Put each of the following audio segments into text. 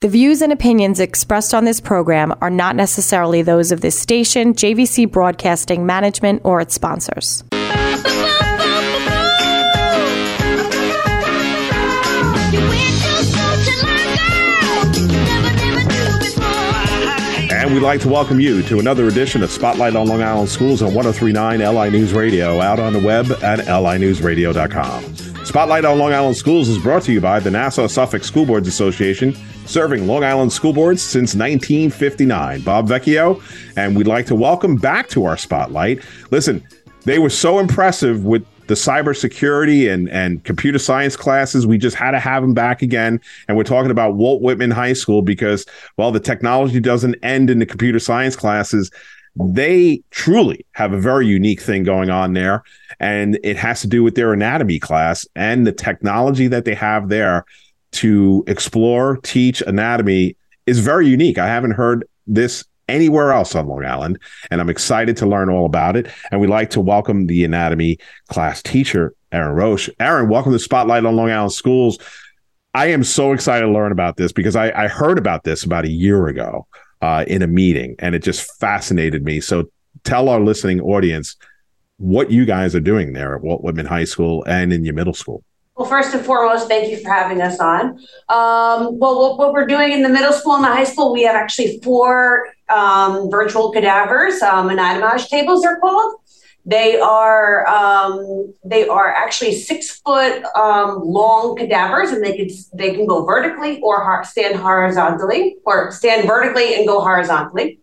The views and opinions expressed on this program are not necessarily those of this station, JVC Broadcasting Management, or its sponsors. And we'd like to welcome you to another edition of Spotlight on Long Island Schools on 1039 LI News Radio, out on the web at linewsradio.com. Spotlight on Long Island Schools is brought to you by the Nassau Suffolk School Boards Association, serving Long Island school boards since 1959. Bob Vecchio, and we'd like to welcome back to our Spotlight. Listen, they were so impressive with the cybersecurity and and computer science classes. We just had to have them back again. And we're talking about Walt Whitman High School because, well, the technology doesn't end in the computer science classes. They truly have a very unique thing going on there. And it has to do with their anatomy class and the technology that they have there to explore, teach anatomy is very unique. I haven't heard this anywhere else on Long Island. And I'm excited to learn all about it. And we'd like to welcome the anatomy class teacher, Aaron Roche. Aaron, welcome to Spotlight on Long Island Schools. I am so excited to learn about this because I, I heard about this about a year ago uh, in a meeting and it just fascinated me. So tell our listening audience what you guys are doing there at Walt Whitman High School and in your middle school. Well, first and foremost, thank you for having us on. Um, well, what, what, we're doing in the middle school and the high school, we have actually four um, virtual cadavers, um, anatomage tables are called. They are um, they are actually six foot um, long cadavers, and they can they can go vertically or stand horizontally, or stand vertically and go horizontally.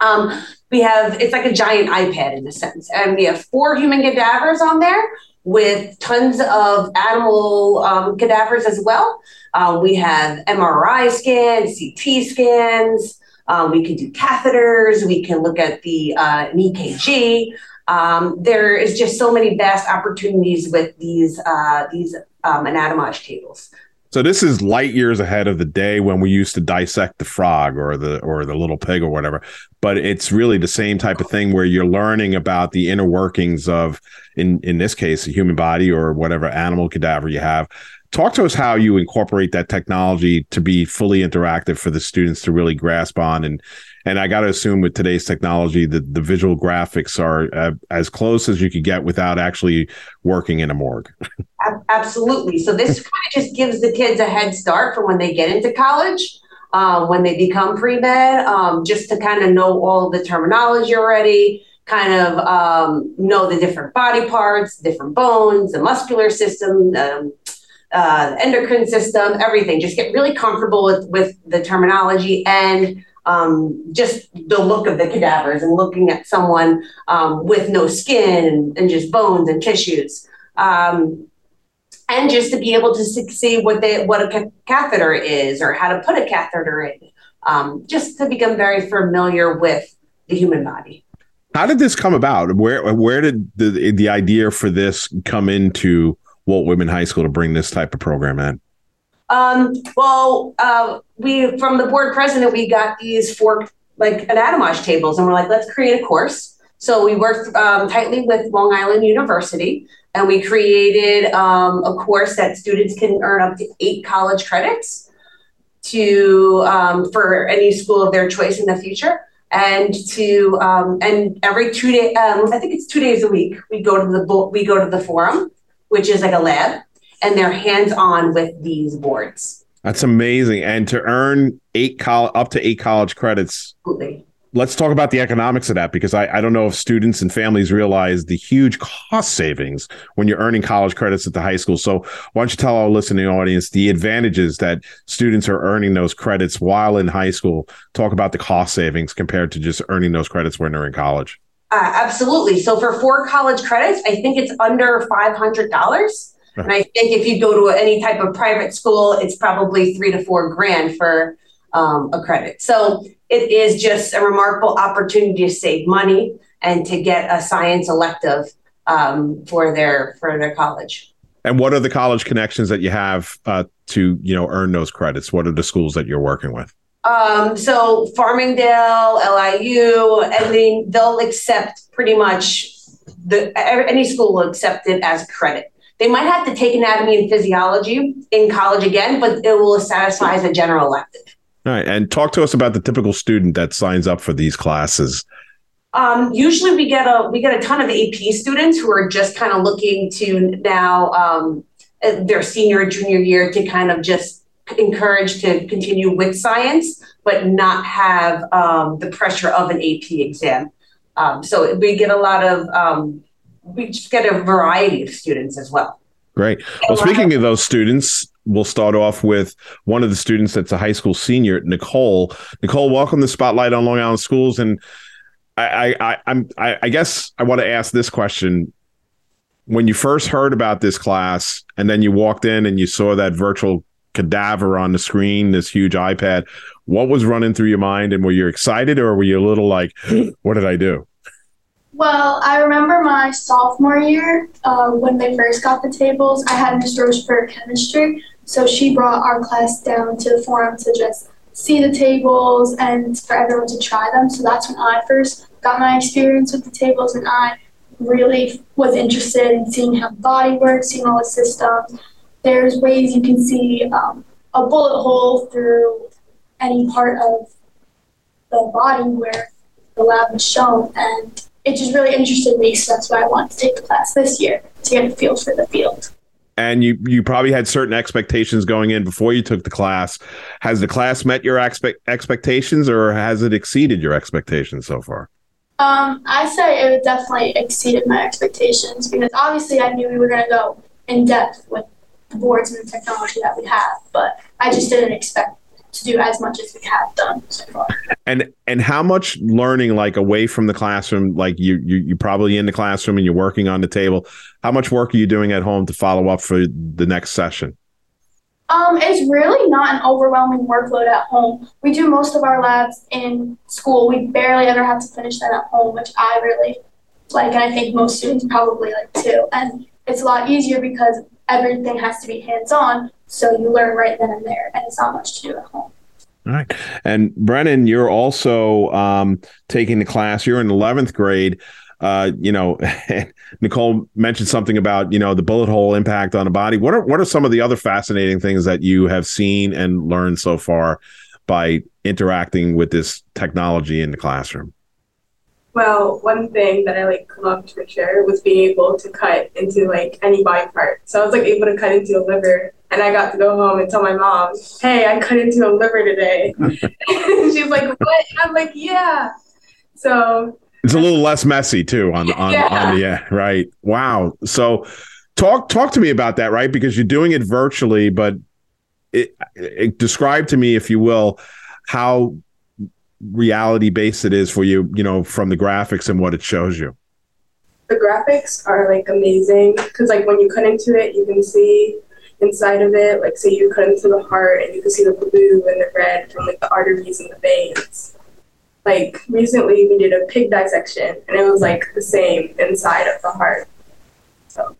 Um, we have it's like a giant iPad in a sense, and we have four human cadavers on there with tons of animal um, cadavers as well. Uh, we have MRI scans, CT scans. Um, we can do catheters. We can look at the uh, EKG. Um, there is just so many vast opportunities with these uh, these um, anatomage tables. So this is light years ahead of the day when we used to dissect the frog or the or the little pig or whatever. But it's really the same type of thing where you're learning about the inner workings of in in this case a human body or whatever animal cadaver you have talk to us how you incorporate that technology to be fully interactive for the students to really grasp on and and i got to assume with today's technology that the visual graphics are uh, as close as you could get without actually working in a morgue absolutely so this kind of just gives the kids a head start for when they get into college uh, when they become pre-med um, just to kind of know all the terminology already kind of um, know the different body parts, different bones, the muscular system, um, uh, the endocrine system, everything. Just get really comfortable with, with the terminology and um, just the look of the cadavers and looking at someone um, with no skin and, just bones and tissues. Um, and just to be able to see what they what a catheter is or how to put a catheter in, um, just to become very familiar with the human body. How did this come about? Where where did the the idea for this come into Walt Whitman High School to bring this type of program in? Um, well, uh, we from the board president, we got these four like anatomage tables, and we're like, let's create a course. So we worked um, tightly with Long Island University, and we created um, a course that students can earn up to eight college credits to um, for any school of their choice in the future and to um, and every two day um, I think it's two days a week we go to the we go to the forum, which is like a lab, and they're hands on with these boards. That's amazing, and to earn eight college up to eight college credits. Absolutely let's talk about the economics of that because I, I don't know if students and families realize the huge cost savings when you're earning college credits at the high school. So why don't you tell our listening audience the advantages that students are earning those credits while in high school? Talk about the cost savings compared to just earning those credits when they're in college. Uh, absolutely. So for four college credits, I think it's under five hundred dollars. And I think if you go to any type of private school, it's probably three to four grand for um, a credit. So it is just a remarkable opportunity to save money and to get a science elective um, for their for their college. And what are the college connections that you have uh, to you know earn those credits? What are the schools that you're working with? Um, so Farmingdale, LIU, and they they'll accept pretty much the any school will accept it as credit. They might have to take anatomy and physiology in college again, but it will satisfy as a general elective. All right, and talk to us about the typical student that signs up for these classes. Um, usually, we get a we get a ton of AP students who are just kind of looking to now um, their senior junior year to kind of just encourage to continue with science, but not have um, the pressure of an AP exam. Um, so we get a lot of um, we just get a variety of students as well. Great. Well, speaking of those students, we'll start off with one of the students that's a high school senior, Nicole. Nicole, welcome to Spotlight on Long Island Schools. And I, I, I'm, I, I guess I want to ask this question: When you first heard about this class, and then you walked in and you saw that virtual cadaver on the screen, this huge iPad, what was running through your mind? And were you excited, or were you a little like, "What did I do"? Well, I remember my sophomore year uh, when they first got the tables. I had Miss Roche for chemistry, so she brought our class down to the forum to just see the tables and for everyone to try them. So that's when I first got my experience with the tables, and I really was interested in seeing how the body works, seeing all the systems. There's ways you can see um, a bullet hole through any part of the body where the lab was shown, and it just really interested me. So that's why I wanted to take the class this year to get a feel for the field. And you you probably had certain expectations going in before you took the class. Has the class met your expect expectations, or has it exceeded your expectations so far? Um, I say it definitely exceeded my expectations because obviously I knew we were going to go in depth with the boards and the technology that we have, but I just didn't expect to do as much as we have done so far. And and how much learning like away from the classroom, like you you you probably in the classroom and you're working on the table. How much work are you doing at home to follow up for the next session? Um, it's really not an overwhelming workload at home. We do most of our labs in school. We barely ever have to finish that at home, which I really like, and I think most students probably like too. And it's a lot easier because everything has to be hands on, so you learn right then and there, and it's not much to do at home. All right. And Brennan, you're also um, taking the class. You're in 11th grade. Uh, you know, Nicole mentioned something about you know the bullet hole impact on the body. What are what are some of the other fascinating things that you have seen and learned so far by interacting with this technology in the classroom? Well, one thing that I like loved for sure was being able to cut into like any body part. So I was like able to cut into a liver, and I got to go home and tell my mom, "Hey, I cut into a liver today." She's like, "What?" I'm like, "Yeah." So it's a little less messy too on on yeah. on the yeah, right. Wow. So talk talk to me about that, right? Because you're doing it virtually, but it, it describe to me, if you will, how reality based it is for you, you know, from the graphics and what it shows you? The graphics are like amazing because like when you cut into it, you can see inside of it. Like say you cut into the heart and you can see the blue and the red from like the arteries and the veins. Like recently we did a pig dissection and it was like the same inside of the heart. So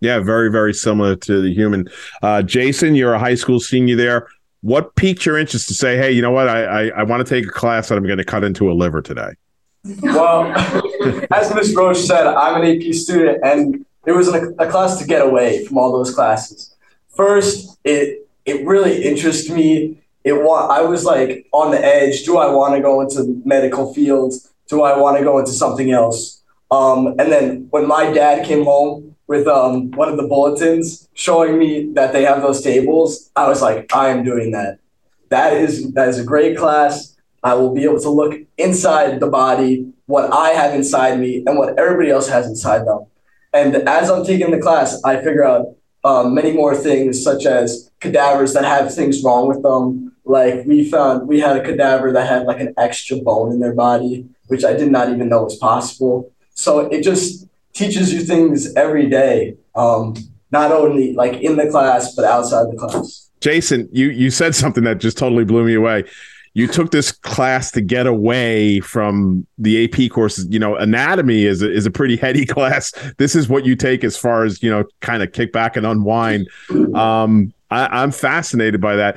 yeah, very, very similar to the human. Uh, Jason, you're a high school senior there what piqued your interest to say, hey, you know what, I I, I want to take a class that I'm going to cut into a liver today? Well, as Ms. Roach said, I'm an AP student, and it was a, a class to get away from all those classes. First, it it really interested me. It want I was like on the edge. Do I want to go into medical fields? Do I want to go into something else? Um, and then when my dad came home with um, one of the bulletins showing me that they have those tables, I was like, I am doing that. That is that is a great class. I will be able to look inside the body, what I have inside me, and what everybody else has inside them. And as I'm taking the class, I figure out um, many more things, such as cadavers that have things wrong with them. Like we found, we had a cadaver that had like an extra bone in their body, which I did not even know was possible. So it just teaches you things every day, um, not only like in the class but outside the class. Jason, you you said something that just totally blew me away. You took this class to get away from the AP courses. You know, anatomy is a, is a pretty heady class. This is what you take as far as you know, kind of kick back and unwind. Um, I, I'm fascinated by that.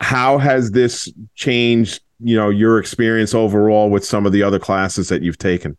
How has this changed? You know, your experience overall with some of the other classes that you've taken.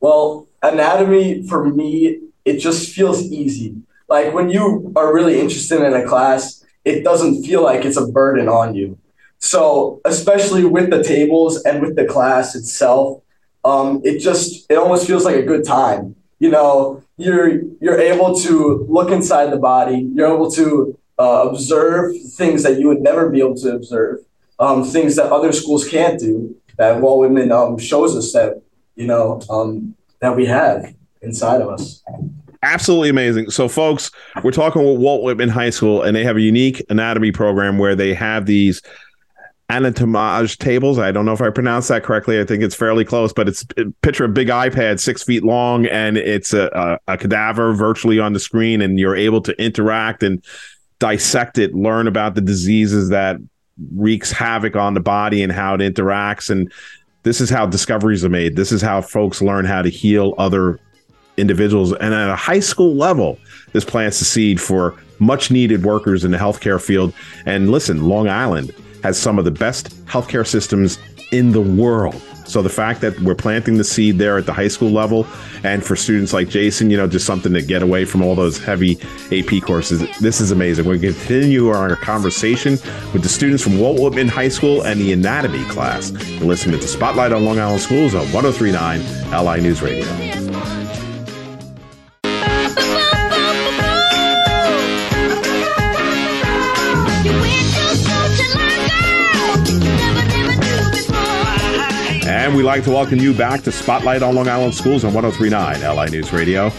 Well, anatomy for me, it just feels easy. Like when you are really interested in a class, it doesn't feel like it's a burden on you. So especially with the tables and with the class itself, um, it just it almost feels like a good time. You know, you're you're able to look inside the body. You're able to uh, observe things that you would never be able to observe, um, things that other schools can't do. That Walt Whitman um, shows us that you know um, that we have inside of us. Absolutely amazing. So, folks, we're talking with Walt Whitman High School, and they have a unique anatomy program where they have these anatomage tables. I don't know if I pronounced that correctly. I think it's fairly close, but it's picture a big iPad, six feet long, and it's a, a, a cadaver virtually on the screen, and you're able to interact and dissect it, learn about the diseases that wreaks havoc on the body and how it interacts. And this is how discoveries are made. This is how folks learn how to heal other individuals. And at a high school level, this plants the seed for much needed workers in the healthcare field. And listen, Long Island has some of the best healthcare systems in the world. So the fact that we're planting the seed there at the high school level, and for students like Jason, you know, just something to get away from all those heavy AP courses. This is amazing. We're going to continue our conversation with the students from Walt Whitman High School and the anatomy class. You're listening to Spotlight on Long Island Schools on 1039 LI News Radio. We'd like to welcome you back to Spotlight on Long Island Schools on 1039 LI News Radio.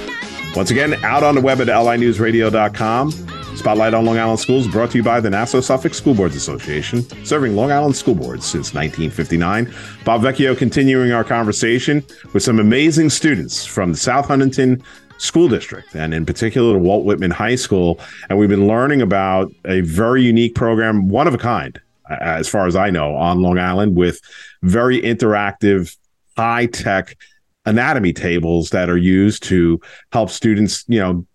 Once again, out on the web at linewsradio.com. Spotlight on Long Island Schools brought to you by the Nassau Suffolk School Boards Association, serving Long Island school boards since 1959. Bob Vecchio continuing our conversation with some amazing students from the South Huntington School District, and in particular, the Walt Whitman High School. And we've been learning about a very unique program, one of a kind, as far as I know, on Long Island with very interactive, high tech anatomy tables that are used to help students, you know,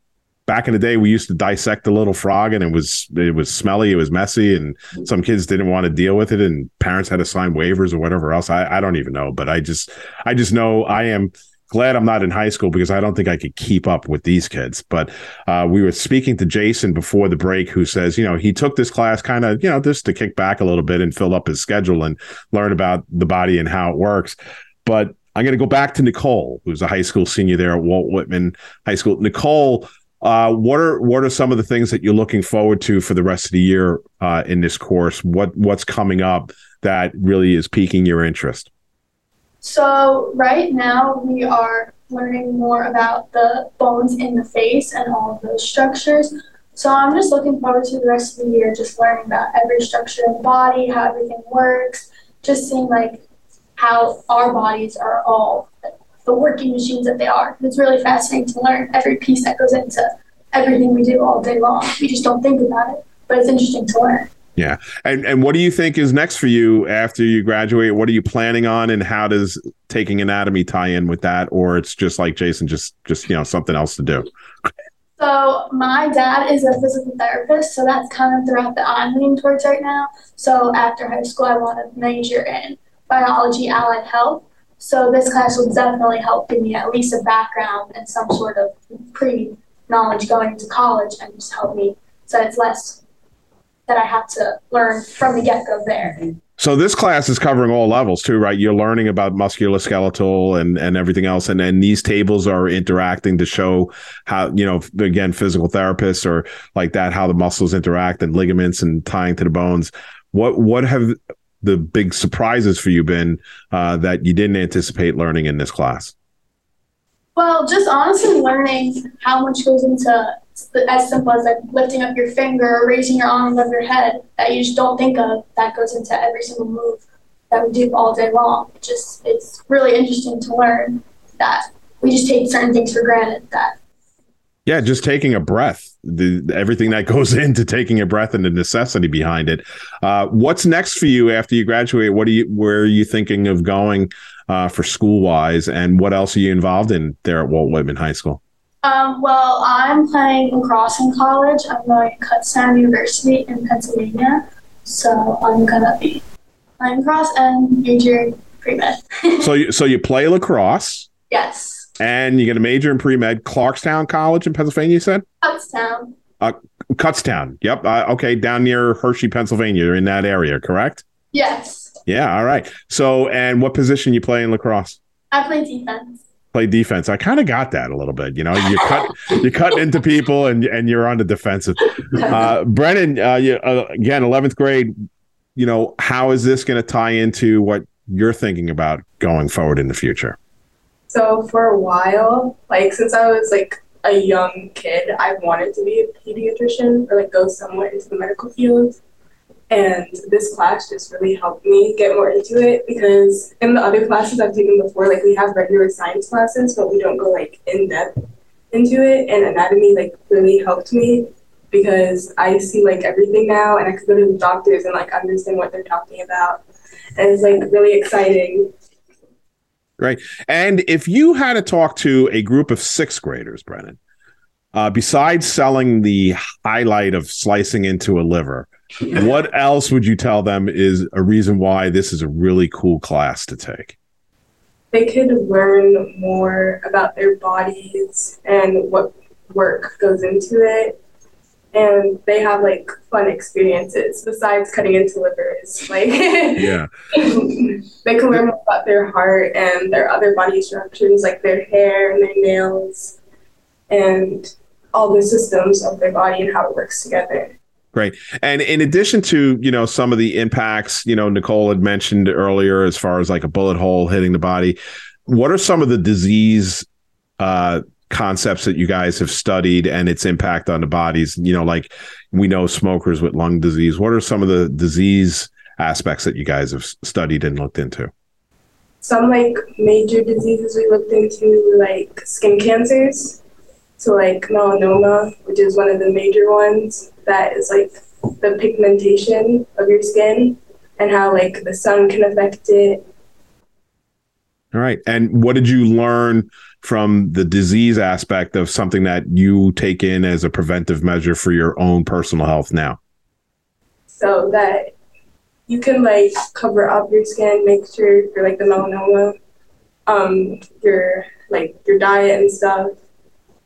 back in the day we used to dissect a little frog and it was it was smelly it was messy and mm-hmm. some kids didn't want to deal with it and parents had to sign waivers or whatever else. I, I don't even know but i just i just know i am glad I'm not in high school because I don't think I could keep up with these kids. But uh, we were speaking to Jason before the break, who says, you know, he took this class kind of, you know, just to kick back a little bit and fill up his schedule and learn about the body and how it works. But I'm going to go back to Nicole, who's a high school senior there at Walt Whitman High School. Nicole, uh, what are what are some of the things that you're looking forward to for the rest of the year uh, in this course? What what's coming up that really is piquing your interest? So right now we are learning more about the bones in the face and all of those structures. So I'm just looking forward to the rest of the year, just learning about every structure in the body, how everything works, just seeing like how our bodies are all the working machines that they are. It's really fascinating to learn every piece that goes into everything we do all day long. We just don't think about it, but it's interesting to learn. Yeah. And and what do you think is next for you after you graduate? What are you planning on and how does taking anatomy tie in with that or it's just like Jason just just you know something else to do? So my dad is a physical therapist, so that's kind of throughout the route that I'm leaning towards right now. So after high school I want to major in biology allied health. So this class will definitely help give me at least a background and some sort of pre knowledge going into college and just help me so it's less that I have to learn from the get go there. So this class is covering all levels too, right? You're learning about musculoskeletal and and everything else, and then these tables are interacting to show how you know again physical therapists or like that how the muscles interact and ligaments and tying to the bones. What what have the big surprises for you been uh, that you didn't anticipate learning in this class? Well, just honestly learning how much goes into as simple as like lifting up your finger or raising your arm above your head that you just don't think of that goes into every single move that we do all day long. Just it's really interesting to learn that we just take certain things for granted that yeah, just taking a breath, the, everything that goes into taking a breath and the necessity behind it. Uh, what's next for you after you graduate? What are you, where are you thinking of going uh, for school wise, and what else are you involved in there at Walt Whitman High School? Um, well, I'm playing lacrosse in college. I'm going to Kutztown University in Pennsylvania. So I'm going to be playing lacrosse and majoring pre-med. so, you, so you play lacrosse? Yes. And you get a major in pre-med. Clarkstown College in Pennsylvania, you said? Kutztown. Uh, Kutztown. Yep. Uh, okay. Down near Hershey, Pennsylvania, in that area, correct? Yes. Yeah. All right. So, and what position you play in lacrosse? I play defense. Play defense. I kind of got that a little bit. You know, you cut you cut into people and and you're on the defensive. Uh, Brennan, uh, you, uh, again, eleventh grade. You know, how is this going to tie into what you're thinking about going forward in the future? So for a while, like since I was like a young kid, I wanted to be a pediatrician or like go somewhere into the medical field. And this class just really helped me get more into it because in the other classes I've taken before, like we have regular science classes, but we don't go like in depth into it. And anatomy like really helped me because I see like everything now and I could go to the doctors and like understand what they're talking about. And it's like really exciting. Right. And if you had to talk to a group of sixth graders, Brennan, uh, besides selling the highlight of slicing into a liver, what else would you tell them is a reason why this is a really cool class to take? They could learn more about their bodies and what work goes into it. And they have like fun experiences besides cutting into livers. Like, Yeah. they can learn more about their heart and their other body structures, like their hair and their nails, and all the systems of their body and how it works together. Great. And in addition to, you know, some of the impacts, you know, Nicole had mentioned earlier as far as like a bullet hole hitting the body, what are some of the disease uh concepts that you guys have studied and its impact on the bodies? You know, like we know smokers with lung disease. What are some of the disease aspects that you guys have studied and looked into? Some like major diseases we looked into, like skin cancers. So like melanoma, which is one of the major ones, that is like the pigmentation of your skin and how like the sun can affect it. All right. And what did you learn from the disease aspect of something that you take in as a preventive measure for your own personal health now? So that you can like cover up your skin, make sure for like the melanoma, um, your like your diet and stuff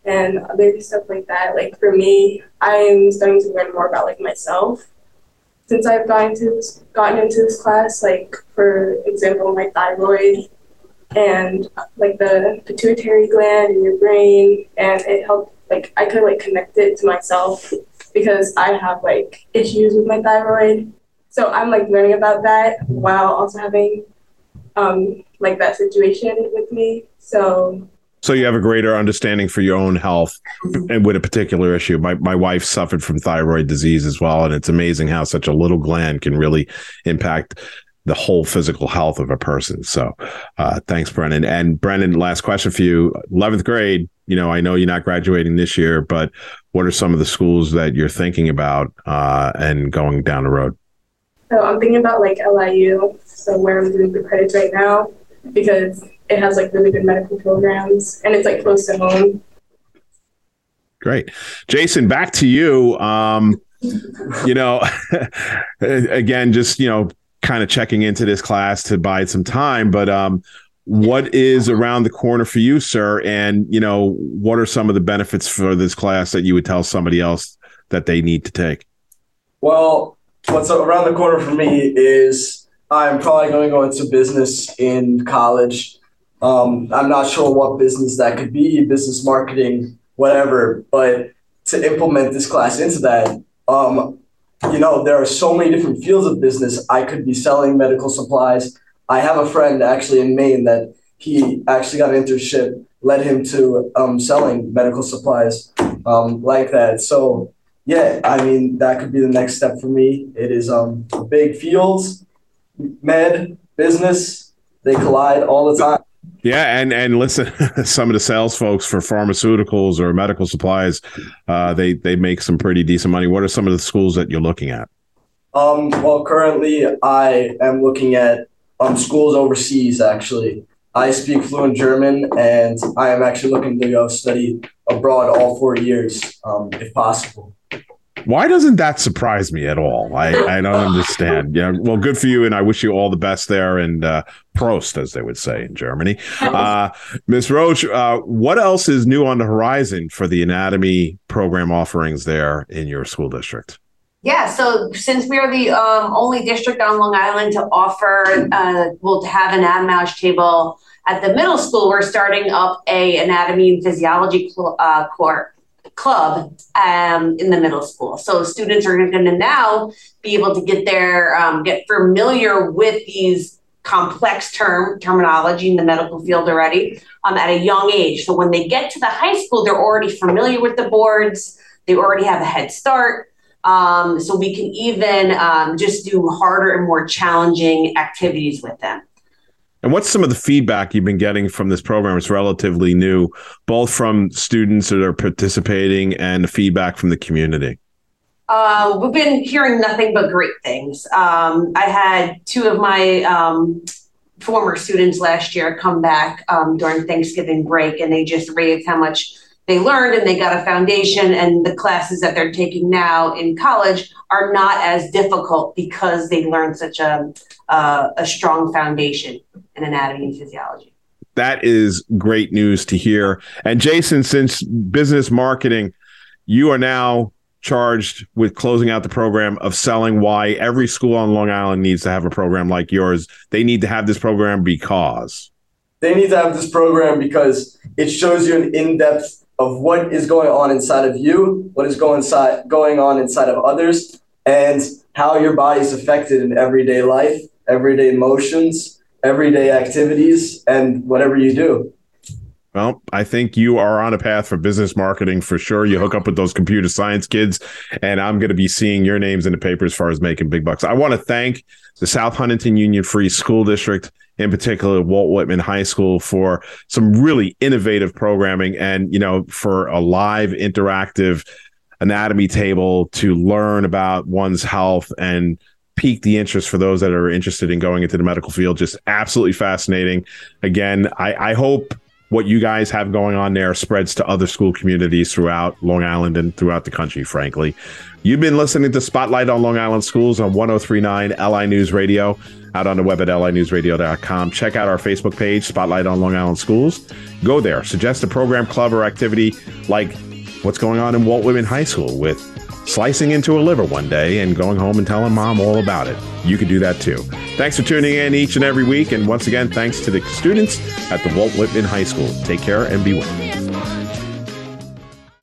and other stuff like that. Like for me, I'm starting to learn more about like myself since I've gotten to this, gotten into this class. Like for example, my thyroid and like the pituitary gland in your brain, and it helped. Like I could like connect it to myself because I have like issues with my thyroid. So I'm like learning about that while also having um, like that situation with me. So So you have a greater understanding for your own health and with a particular issue. My my wife suffered from thyroid disease as well, and it's amazing how such a little gland can really impact the whole physical health of a person. So, uh, thanks, Brennan. And Brennan, last question for you: eleventh grade. You know, I know you're not graduating this year, but what are some of the schools that you're thinking about uh, and going down the road? So I'm thinking about like LIU, so where I'm doing the credits right now, because it has like really good medical programs and it's like close to home. Great. Jason, back to you. Um, you know, again, just, you know, kind of checking into this class to buy some time, but um, what is around the corner for you, sir? And, you know, what are some of the benefits for this class that you would tell somebody else that they need to take? Well, what's around the corner for me is I'm probably going to go into business in college. Um, I'm not sure what business that could be, business marketing, whatever, but to implement this class into that, um, you know, there are so many different fields of business. I could be selling medical supplies. I have a friend actually in Maine that he actually got an internship, led him to um, selling medical supplies um, like that. So, yeah, I mean, that could be the next step for me. It is um, big fields, med, business, they collide all the time. Yeah, and and listen, some of the sales folks for pharmaceuticals or medical supplies, uh, they they make some pretty decent money. What are some of the schools that you're looking at? Um, well, currently I am looking at um, schools overseas, actually. I speak fluent German, and I am actually looking to go study abroad all four years, um, if possible. Why doesn't that surprise me at all? I, I don't understand. Yeah, well, good for you, and I wish you all the best there. And uh, Prost, as they would say in Germany. Uh, Ms. Roach, uh, what else is new on the horizon for the anatomy program offerings there in your school district? Yeah, so since we are the um, only district on Long Island to offer, uh, well, to have an anatomy table at the middle school, we're starting up a anatomy and physiology cl- uh, court club um, in the middle school. So students are going to now be able to get their um, get familiar with these complex term terminology in the medical field already um, at a young age. So when they get to the high school, they're already familiar with the boards. They already have a head start. Um, so we can even um, just do harder and more challenging activities with them. And what's some of the feedback you've been getting from this program? It's relatively new, both from students that are participating and feedback from the community. Uh, we've been hearing nothing but great things. Um, I had two of my um, former students last year come back um, during Thanksgiving break, and they just raved how much they learned and they got a foundation and the classes that they're taking now in college are not as difficult because they learned such a, uh, a strong foundation in anatomy and physiology. That is great news to hear. And jason since business marketing you are now charged with closing out the program of selling why every school on long island needs to have a program like yours. They need to have this program because. They need to have this program because it shows you an in-depth of what is going on inside of you, what is going inside going on inside of others, and how your body is affected in everyday life, everyday emotions, everyday activities, and whatever you do. Well, I think you are on a path for business marketing for sure. You hook up with those computer science kids, and I'm going to be seeing your names in the paper as far as making big bucks. I want to thank the South Huntington Union Free School District in particular Walt Whitman High School for some really innovative programming and you know for a live interactive anatomy table to learn about one's health and pique the interest for those that are interested in going into the medical field. Just absolutely fascinating. Again i, I hope what you guys have going on there spreads to other school communities throughout Long Island and throughout the country, frankly. You've been listening to Spotlight on Long Island Schools on 1039 LI News Radio out on the web at linewsradio.com. Check out our Facebook page, Spotlight on Long Island Schools. Go there, suggest a program, club, or activity like what's going on in Walt Whitman High School with slicing into a liver one day and going home and telling mom all about it. You could do that too. Thanks for tuning in each and every week. And once again, thanks to the students at the Walt Whitman High School. Take care and be well.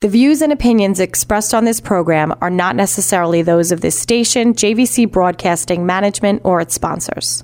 The views and opinions expressed on this program are not necessarily those of this station, JVC Broadcasting Management, or its sponsors.